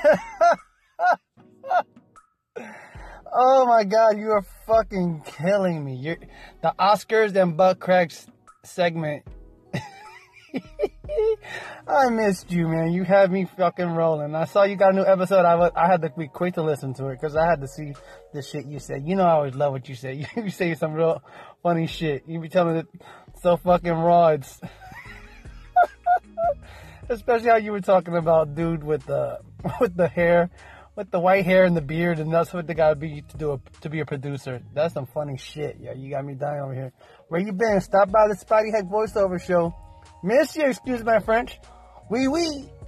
oh my god, you are fucking killing me. You're the Oscars and butt cracks segment. I missed you, man. You had me fucking rolling. I saw you got a new episode. I, was, I had to be quick to listen to it because I had to see the shit you said. You know, I always love what you say. You say some real funny shit. You be telling it so fucking raw. It's especially how you were talking about dude with the with the hair, with the white hair and the beard, and that's what they gotta be to do a, to be a producer. That's some funny shit. Yeah, you got me dying over here. Where you been? Stop by the Spotty Heck voiceover show. Miss you, excuse my French. Wee oui, wee. Oui.